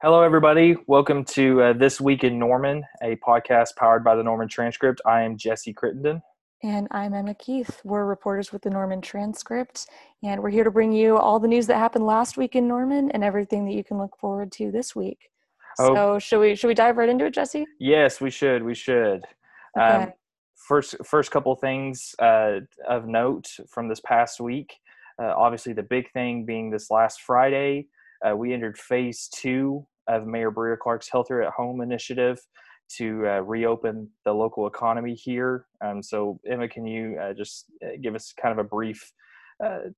Hello, everybody. Welcome to uh, This Week in Norman, a podcast powered by the Norman Transcript. I am Jesse Crittenden. And I'm Emma Keith. We're reporters with the Norman Transcript, and we're here to bring you all the news that happened last week in Norman and everything that you can look forward to this week. Oh. So, should we should we dive right into it, Jesse? Yes, we should. We should. Okay. Um, first, first couple things uh, of note from this past week. Uh, obviously, the big thing being this last Friday uh, we entered phase two of Mayor Breea Clark's Healthier at Home initiative to uh, reopen the local economy here. Um, so, Emma, can you uh, just uh, give us kind of a brief, uh,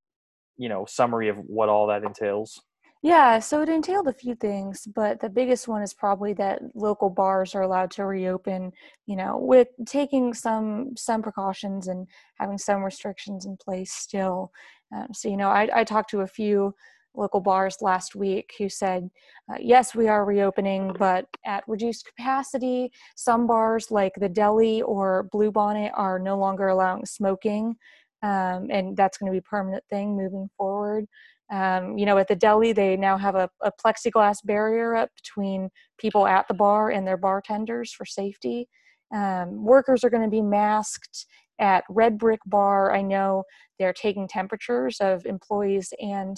you know, summary of what all that entails? Yeah, so it entailed a few things, but the biggest one is probably that local bars are allowed to reopen, you know, with taking some some precautions and having some restrictions in place still. Um, so, you know, I, I talked to a few local bars last week who said, uh, yes, we are reopening, but at reduced capacity. Some bars, like the Deli or Bluebonnet, are no longer allowing smoking, um, and that's going to be a permanent thing moving forward. Um, you know, at the deli, they now have a, a, plexiglass barrier up between people at the bar and their bartenders for safety. Um, workers are going to be masked at Red Brick Bar. I know they're taking temperatures of employees and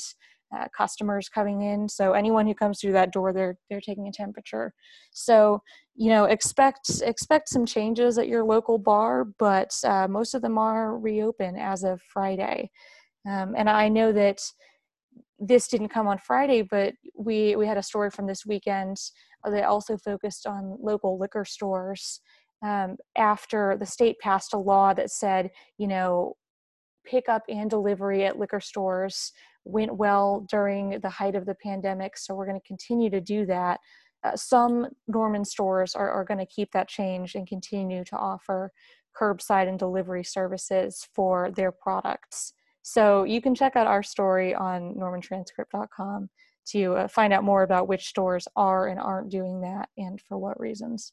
uh, customers coming in. So anyone who comes through that door, they're they're taking a temperature. So you know, expect expect some changes at your local bar, but uh, most of them are reopen as of Friday. Um, and I know that this didn't come on Friday, but we we had a story from this weekend that also focused on local liquor stores. Um, after the state passed a law that said, you know, pickup and delivery at liquor stores went well during the height of the pandemic, so we're going to continue to do that. Uh, some Norman stores are, are going to keep that change and continue to offer curbside and delivery services for their products. So you can check out our story on normantranscript.com to uh, find out more about which stores are and aren't doing that and for what reasons.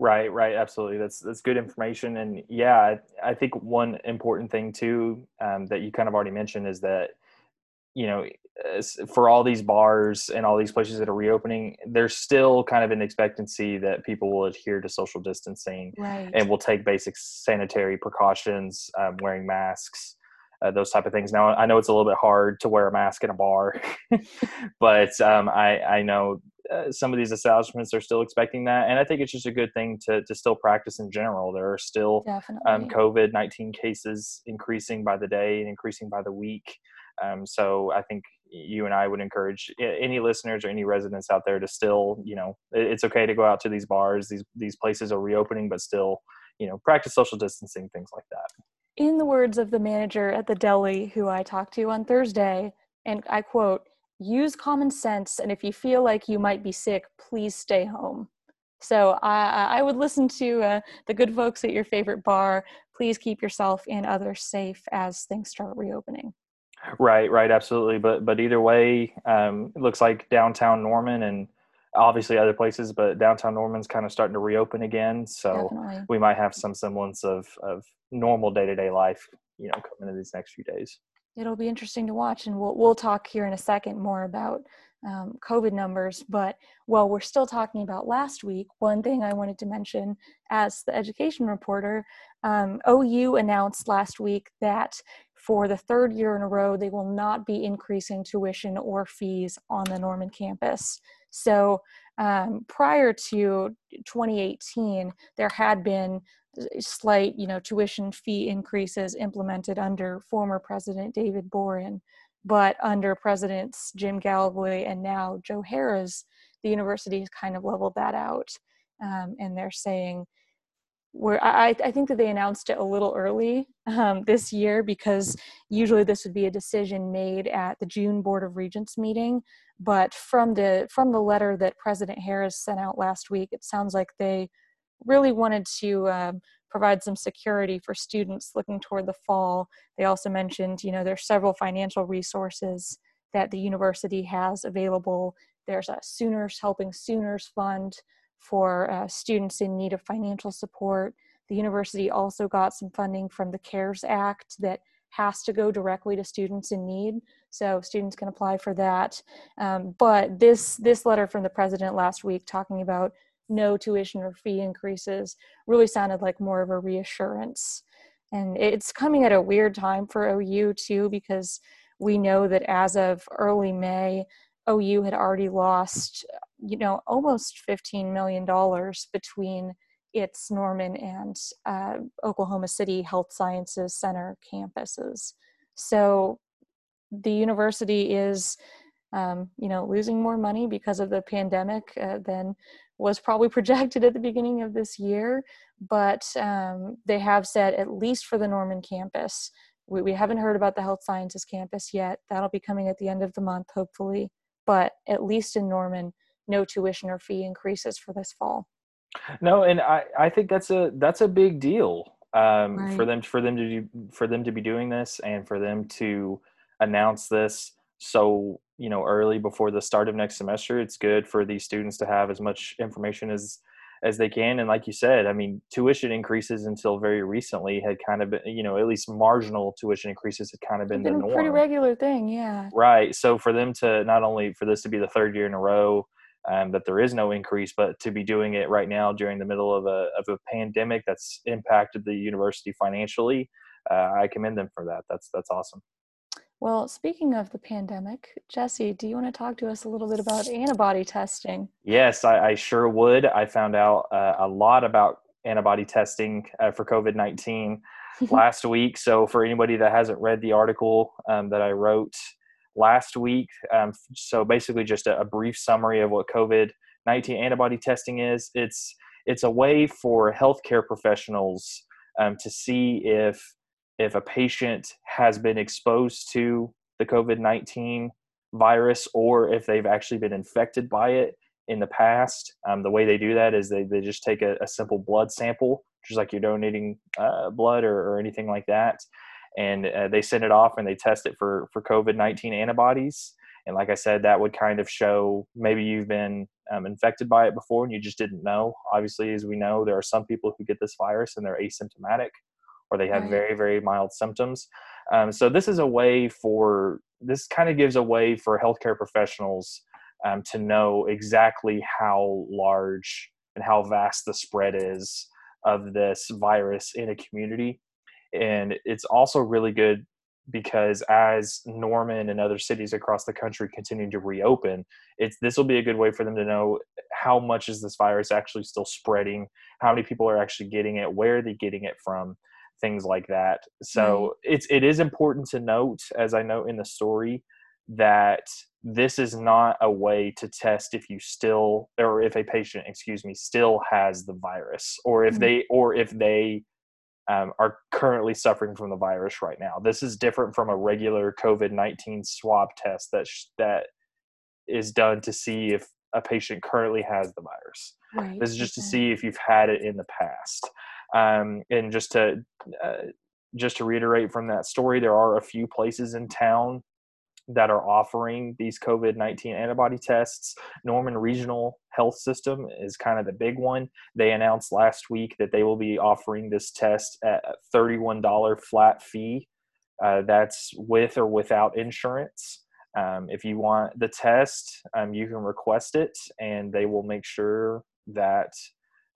Right, right, absolutely. That's that's good information, and yeah, I, I think one important thing too um, that you kind of already mentioned is that you know for all these bars and all these places that are reopening there's still kind of an expectancy that people will adhere to social distancing right. and will take basic sanitary precautions um, wearing masks uh, those type of things. Now i know it's a little bit hard to wear a mask in a bar but um, I, I know uh, some of these establishments are still expecting that and i think it's just a good thing to, to still practice in general. There are still um, covid-19 cases increasing by the day and increasing by the week um, so I think you and I would encourage any listeners or any residents out there to still, you know, it's okay to go out to these bars. These these places are reopening, but still, you know, practice social distancing, things like that. In the words of the manager at the deli who I talked to on Thursday, and I quote, use common sense, and if you feel like you might be sick, please stay home. So I, I would listen to uh, the good folks at your favorite bar. Please keep yourself and others safe as things start reopening. Right, right, absolutely. But but either way, um, it looks like downtown Norman and obviously other places, but downtown Norman's kind of starting to reopen again. So Definitely. we might have some semblance of of normal day to day life, you know, coming in these next few days. It'll be interesting to watch, and we'll we'll talk here in a second more about um, COVID numbers. But while we're still talking about last week, one thing I wanted to mention as the education reporter, um, OU announced last week that for the third year in a row, they will not be increasing tuition or fees on the Norman campus. So um, prior to 2018, there had been slight, you know, tuition fee increases implemented under former President David Boren, but under Presidents Jim Gallogly and now Joe Harroz, the university has kind of leveled that out, um, and they're saying where I, I think that they announced it a little early um, this year because usually this would be a decision made at the June Board of Regents meeting. But from the from the letter that President Harroz sent out last week, it sounds like they really wanted to um, provide some security for students looking toward the fall. They also mentioned, you know, there's several financial resources that the university has available. There's a Sooners Helping Sooners Fund for uh, students in need of financial support. The university also got some funding from the CARES Act that has to go directly to students in need so students can apply for that um, but this this letter from the president last week talking about no tuition or fee increases really sounded like more of a reassurance and it's coming at a weird time for ou too because we know that as of early may ou had already lost you know almost 15 million dollars between its Norman and uh, Oklahoma City Health Sciences Center campuses. So the university is, um, you know, losing more money because of the pandemic uh, than was probably projected at the beginning of this year. But um, they have said, at least for the Norman campus, we, we haven't heard about the health sciences campus yet. That'll be coming at the end of the month, hopefully. But at least in Norman, no tuition or fee increases for this fall. No, and I, I think that's a that's a big deal um, right. for them for them to do, for them to be doing this and for them to announce this so you know early before the start of next semester. It's good for these students to have as much information as as they can. And like you said, I mean, tuition increases until very recently had kind of been, you know, at least marginal tuition increases had kind of been, been the norm. Pretty regular thing, yeah. Right. So for them to not only for this to be the third year in a row um, that there is no increase, but to be doing it right now during the middle of a, of a pandemic that's impacted the university financially, uh, I commend them for that. That's that's awesome. Well, speaking of the pandemic, Jesse, do you want to talk to us a little bit about antibody testing? Yes, I, I sure would. I found out uh, a lot about antibody testing uh, for COVID 19 last week. So, for anybody that hasn't read the article um, that I wrote, last week. Um, so basically, just a, a, brief summary of what COVID nineteen antibody testing is. It's it's a way for healthcare professionals um, to see if if a patient has been exposed to the COVID nineteen virus or if they've actually been infected by it in the past. Um, the way they do that is they, they just take a, a simple blood sample, just like you're donating uh, blood or, or anything like that and uh, they send it off and they test it for for covid-19 antibodies. And like i said that would kind of show maybe you've been um, infected by it before and you just didn't know. Obviously as we know there are some people who get this virus and they're asymptomatic or they have right. very very mild symptoms. Um, so this is a way for this kind of gives a way for healthcare professionals um, to know exactly how large and how vast the spread is of this virus in a community and it's also really good because as Norman and other cities across the country continue to reopen, it's this will be a good way for them to know how much is this virus actually still spreading, how many people are actually getting it, where are they getting it from, things like that. So it's it is important to note, as I note in the story, that this is not a way to test if you still or if a patient, excuse me, still has the virus, or if mm-hmm. they or if they um, are currently suffering from the virus right now. This is different from a regular COVID nineteen swab test that sh- that is done to see if a patient currently has the virus. Right. This is just to see if you've had it in the past. Um, and just to uh, just to reiterate from that story, there are a few places in town that are offering these COVID 19 antibody tests. Norman Regional Health System is kind of the big one. They announced last week that they will be offering this test at a $31 flat fee. Uh, that's with or without insurance. Um, if you want the test, um, you can request it and they will make sure that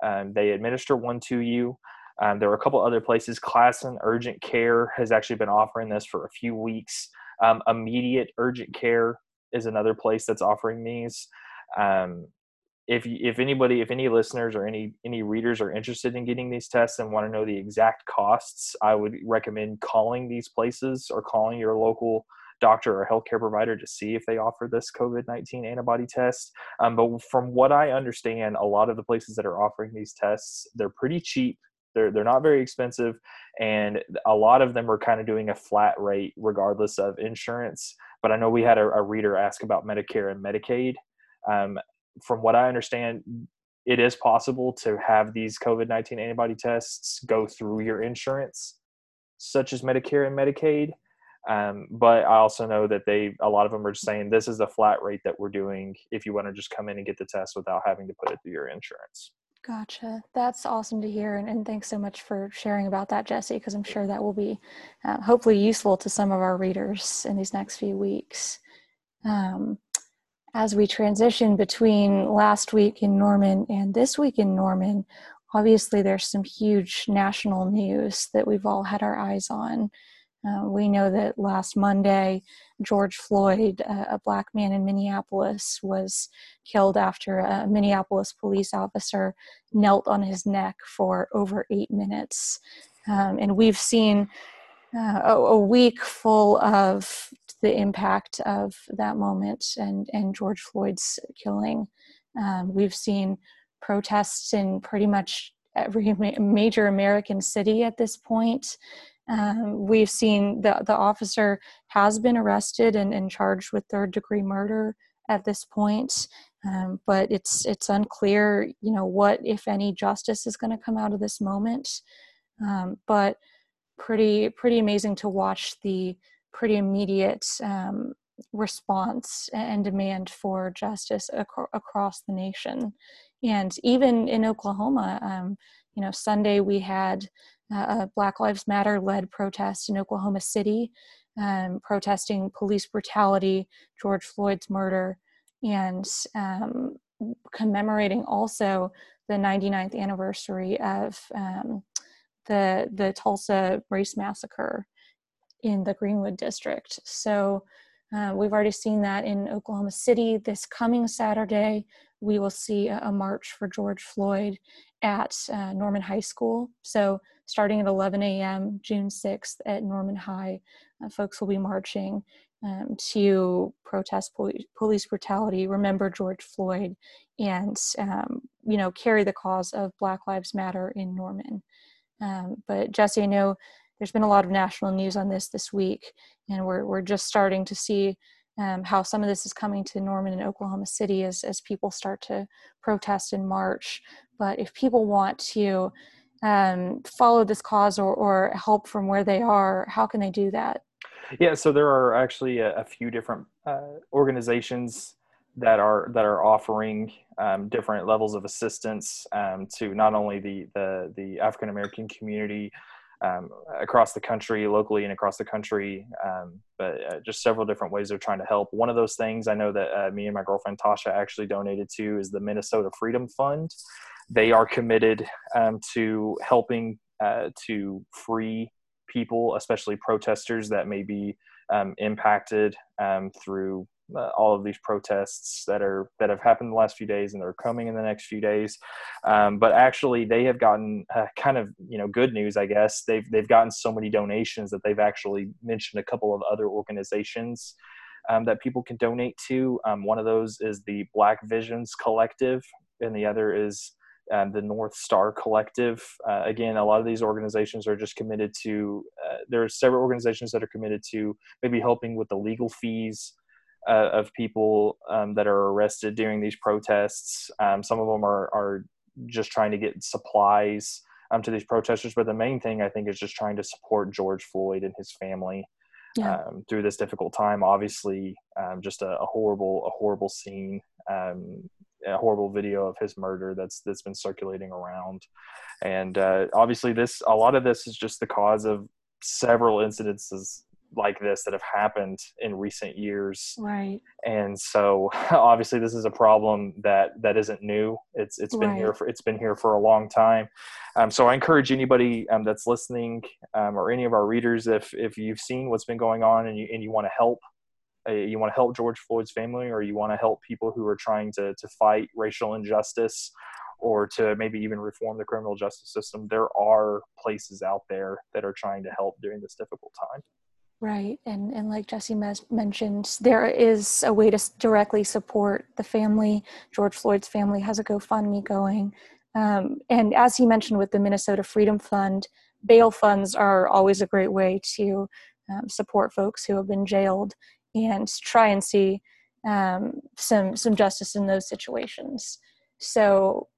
um, they administer one to you. Um, there are a couple other places. Classen Urgent Care has actually been offering this for a few weeks. Um, immediate urgent care is another place that's offering these. Um, if if anybody, if any listeners or any any readers are interested in getting these tests and want to know the exact costs, I would recommend calling these places or calling your local doctor or healthcare provider to see if they offer this COVID 19 antibody test. Um, but from what I understand, a lot of the places that are offering these tests, they're pretty cheap they're they're not very expensive, and a lot of them are kind of doing a flat rate regardless of insurance. But I know we had a, a reader ask about Medicare and Medicaid. Um, from what I understand, it is possible to have these COVID nineteen antibody tests go through your insurance, such as Medicare and Medicaid. Um, but I also know that they a lot of them are just saying this is the flat rate that we're doing if you want to just come in and get the test without having to put it through your insurance. Gotcha. That's awesome to hear. And, and thanks so much for sharing about that, Jesse, because I'm sure that will be uh, hopefully useful to some of our readers in these next few weeks. Um, as we transition between last week in Norman and this week in Norman, obviously there's some huge national news that we've all had our eyes on. Uh, we know that last Monday, George Floyd, a black man in Minneapolis, was killed after a Minneapolis police officer knelt on his neck for over eight minutes. Um, and we've seen uh, a, a, week full of the impact of that moment and, and George Floyd's killing. Um, we've seen protests in pretty much every major American city at this point. Um, we've seen the, the officer has been arrested and, and charged with third degree murder at this point. Um, but it's it's unclear, you know, what if any justice is going to come out of this moment. Um, but pretty pretty amazing to watch the pretty immediate um, response and demand for justice ac- across the nation, and even in Oklahoma. Um, you know, Sunday we had a Black Lives Matter led protest in Oklahoma City, um, protesting police brutality, George Floyd's murder, and um, commemorating also the 99th anniversary of um, the the Tulsa race massacre in the Greenwood district. So uh, we've already seen that in Oklahoma City. This coming Saturday, we will see a, march for George Floyd at uh, Norman High School. So starting at 11 a.m. June 6th at Norman High. Uh, folks will be marching um, to protest police, police brutality, remember George Floyd, and um, you know carry the cause of Black Lives Matter in Norman. Um, but Jesse, I know there's been a lot of national news on this this week, and we're we're just starting to see um, how some of this is coming to Norman and Oklahoma City as as people start to protest in March. But if people want to um, follow this cause or, or help from where they are, how can they do that? Yeah, so there are actually a, a few different uh, organizations that are that are offering um, different levels of assistance um, to not only the the, the African American community um, across the country, locally and across the country, um, but uh, just several different ways they're trying to help. One of those things I know that uh, me and my girlfriend Tasha actually donated to is the Minnesota Freedom Fund they are committed um, to helping uh, to free people, especially protesters that may be um, impacted um, through uh, all of these protests that are that have happened the last few days and they're coming in the next few days. Um, but actually, they have gotten uh, kind of you know good news, I guess. They've they've gotten so many donations that they've actually mentioned a couple of other organizations. Um, that people can donate to. Um, one of those is the Black Visions Collective, and the other is um, the North Star Collective. Uh, again, a lot of these organizations are just committed to, uh, there are several organizations that are committed to maybe helping with the legal fees uh, of people um, that are arrested during these protests. Um, some of them are, are just trying to get supplies um, to these protesters, but the main thing I think is just trying to support George Floyd and his family. Yeah. Um, through this difficult time, obviously, um, just a, a, horrible, a horrible scene. Um, a horrible video of his murder that's that's been circulating around, and uh, obviously this a lot of this is just the cause of several incidences like this that have happened in recent years right and so obviously this is a problem that that isn't new it's it's been right. here for it's been here for a long time um, so i encourage anybody um, that's listening um, or any of our readers if if you've seen what's been going on and you and you want to help uh, you want to help George Floyd's family, or you want to help people who are trying to to fight racial injustice, or to maybe even reform the criminal justice system, there are places out there that are trying to help during this difficult time. Right, and and like Jesse mentioned, there is a way to directly support the family. George Floyd's family has a GoFundMe going, um, and as he mentioned with the Minnesota Freedom Fund, bail funds are always a great way to um, support folks who have been jailed and try and see um, some some justice in those situations. So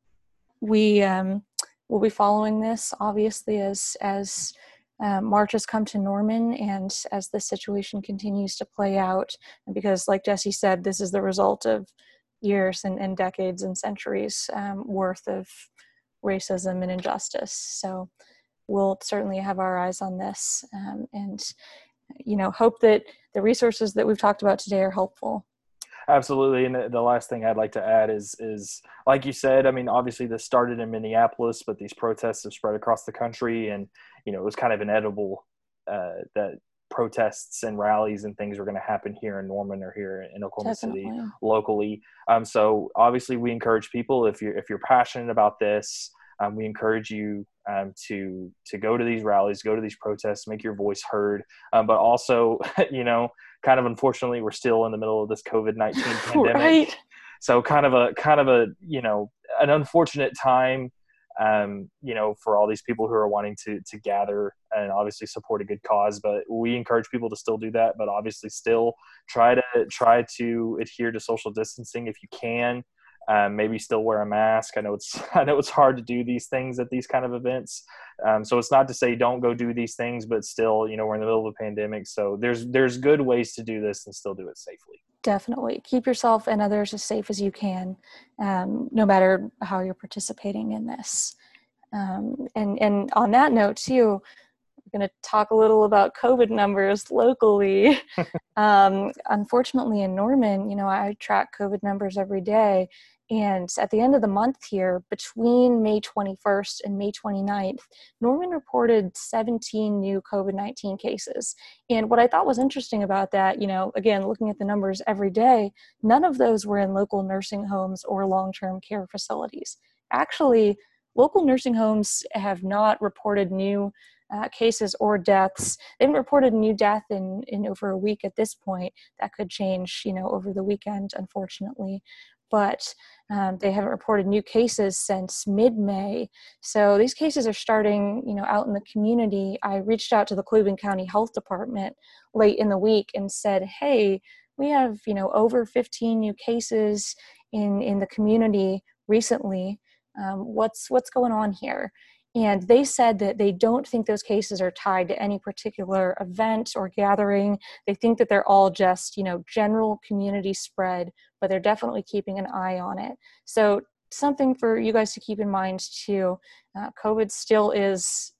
we um, will be following this obviously as as um, has come to Norman and as the situation continues to play out. Because, like Jesse said, this is the result of years and, and decades and centuries um, worth of racism and injustice. So we'll certainly have our eyes on this um, and you know hope that the resources that we've talked about today are helpful absolutely and the last thing i'd like to add is is like you said i mean obviously this started in minneapolis but these protests have spread across the country and you know it was kind of inevitable uh, that protests and rallies and things were going to happen here in Norman or here in Oklahoma Definitely. City locally. Um, so obviously, we encourage people if you're if you're passionate about this, um, we encourage you um, to to go to these rallies, go to these protests, make your voice heard. Um, but also, you know, kind of unfortunately, we're still in the middle of this COVID nineteen pandemic. Right. So kind of a kind of a you know an unfortunate time. Um, you know, for all these people who are wanting to to gather and obviously support a good cause, but we encourage people to still do that. But obviously, still try to try to adhere to social distancing if you can um, maybe still wear a mask. I know it's I know it's hard to do these things at these kind of events. Um, so it's not to say don't go do these things, but still, you know, we're in the middle of a pandemic, so there's there's good ways to do this and still do it safely. Definitely keep yourself and others as safe as you can, um, no matter how you're participating in this. Um, and and on that note too, we're going to talk a little about COVID numbers locally. um, unfortunately, in Norman, you know, I track COVID numbers every day, and at the end of the month here, between May 21st and May 29th, Norman reported 17 new COVID 19 cases. And what I thought was interesting about that, you know, again, looking at the numbers every day, none of those were in local nursing homes or long term care facilities. Actually, local nursing homes have not reported new uh, cases or deaths. They haven't reported a new death in, in over a week at this point. That could change, you know, over the weekend, unfortunately but um, they haven't reported new cases since mid-May. So these cases are starting, you know, out in the community. I reached out to the Cleveland County Health Department late in the week and said, "Hey, we have, you know, over 15 new cases in in the community recently. Um, what's what's going on here?" And they said that they don't think those cases are tied to any particular event or gathering. They think that they're all just, you know, general community spread, but they're definitely keeping an eye on it. So, something for you guys to keep in mind too uh, COVID still is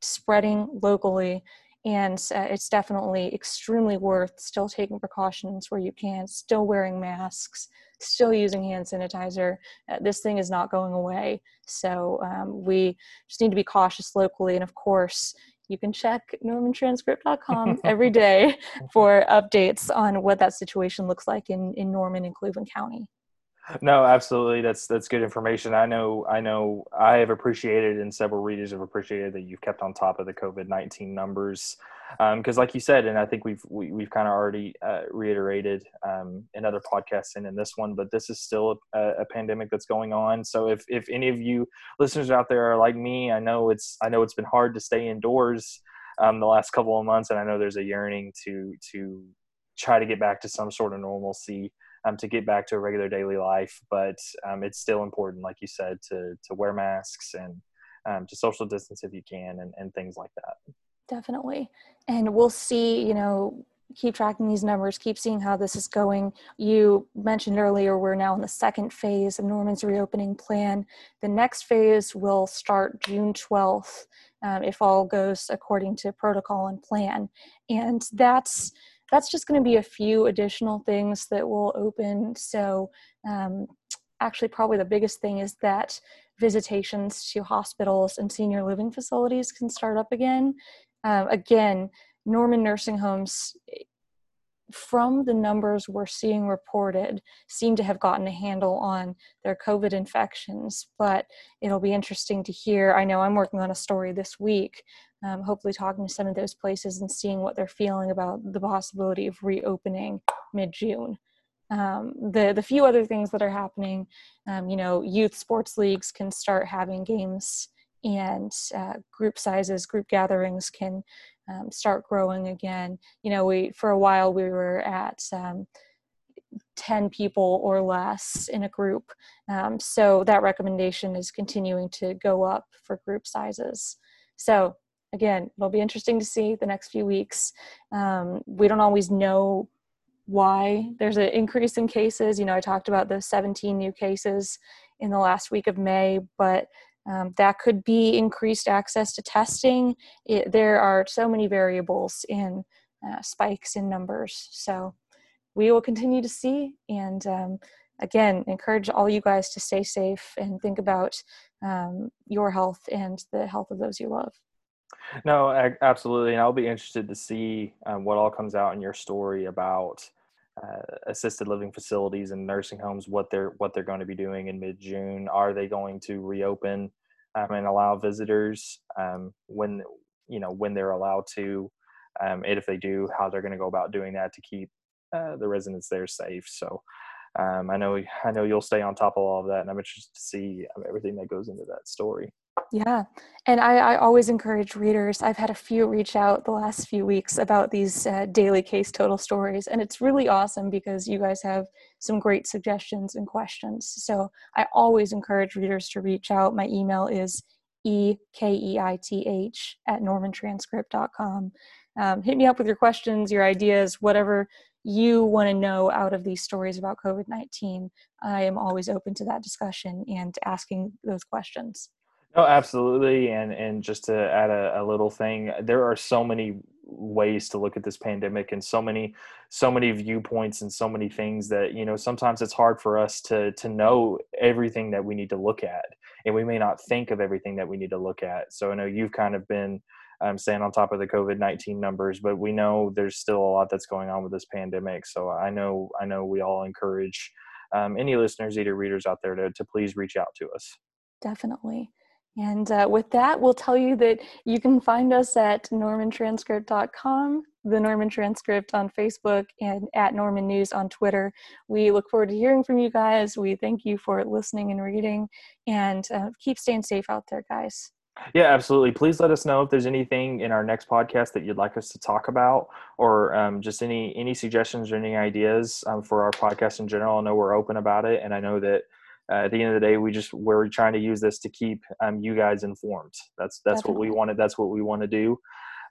spreading locally and uh, it's definitely extremely worth still taking precautions where you can still wearing masks still using hand sanitizer uh, this thing is not going away so um, we just need to be cautious locally and of course you can check normantranscript.com every day for updates on what that situation looks like in, in norman and cleveland county no, absolutely. That's that's good information. I know. I know. I have appreciated, and several readers have appreciated that you've kept on top of the COVID nineteen numbers, because, um, like you said, and I think we've we, have we have kind of already uh, reiterated um, in other podcasts and in this one, but this is still a, a, pandemic that's going on. So if if any of you listeners out there are like me, I know it's I know it's been hard to stay indoors um, the last couple of months, and I know there's a yearning to to try to get back to some sort of normalcy um, to get back to a regular daily life. But um, it's still important, like you said, to to wear masks and um, to social distance if you can, and, and things like that. Definitely, and we'll see. You know, keep tracking these numbers, keep seeing how this is going. You mentioned earlier we're now in the second phase of Norman's reopening plan. The next phase will start June 12th um, if all goes according to protocol and plan. And that's that's just going to be a few additional things that will open. So, um, actually, probably the biggest thing is that visitations to hospitals and senior living facilities can start up again. Um, again, Norman nursing homes, from the numbers we're seeing reported, seem to have gotten a handle on their COVID infections. But it'll be interesting to hear. I know I'm working on a story this week um, hopefully talking to some of those places and seeing what they're feeling about the possibility of reopening mid-June. Um, the the few other things that are happening, um, you know, youth sports leagues can start having games, and uh, group sizes, group gatherings can um, start growing again. You know, we for a while we were at um, 10 people or less in a group. Um, so that recommendation is continuing to go up for group sizes. So again, it'll be interesting to see the next few weeks. Um, we don't always know why there's an increase in cases. You know, I talked about the 17 new cases in the last week of May, but Um, that could be increased access to testing. It, there are so many variables in uh, spikes in numbers. So we will continue to see. And um, again, encourage all you guys to stay safe and think about um, your health and the health of those you love. No, absolutely. And I'll be interested to see um, what all comes out in your story about uh, assisted living facilities and nursing homes, what they're what they're going to be doing in mid June. Are they going to reopen um, and allow visitors um, when you know when they're allowed to? Um, and if they do, how they're going to go about doing that to keep uh, the residents there safe. So um, I know I know you'll stay on top of all of that, and I'm interested to see um, everything that goes into that story. Yeah. And I, I, always encourage readers. I've had a few reach out the last few weeks about these uh, daily case total stories. And it's really awesome because you guys have some great suggestions and questions. So I always encourage readers to reach out. My email is e-k-e-i-t-h at normantranscript.com. Um, hit me up with your questions, your ideas, whatever you want to know out of these stories about COVID 19. I am always open to that discussion and asking those questions. No, absolutely. And and just to add a, a, little thing, there are so many ways to look at this pandemic and so many so many viewpoints and so many things that, you know, sometimes it's hard for us to to know everything that we need to look at. And we may not think of everything that we need to look at. So I know you've kind of been um, staying on top of the COVID nineteen numbers, but we know there's still a lot that's going on with this pandemic. So I know I know we all encourage um, any listeners, either readers out there, to to please reach out to us. Definitely. And uh, with that, we'll tell you that you can find us at normantranscript.com, the Norman Transcript on Facebook, and at Norman News on Twitter. We look forward to hearing from you guys. We thank you for listening and reading, and uh, keep staying safe out there, guys. Yeah, absolutely. Please let us know if there's anything in our next podcast that you'd like us to talk about, or um, just any any suggestions or any ideas um, for our podcast in general. I know we're open about it, and I know that uh, at the end of the day, we just we're trying to use this to keep um, you guys informed. That's that's Definitely. what we wanted. That's what we want to do.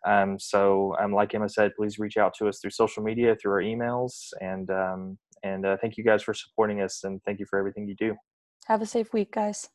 Um, so, um, like Emma said, please reach out to us through social media, through our emails, and um, and uh, thank you guys for supporting us, and thank you for everything you do. Have a safe week, guys.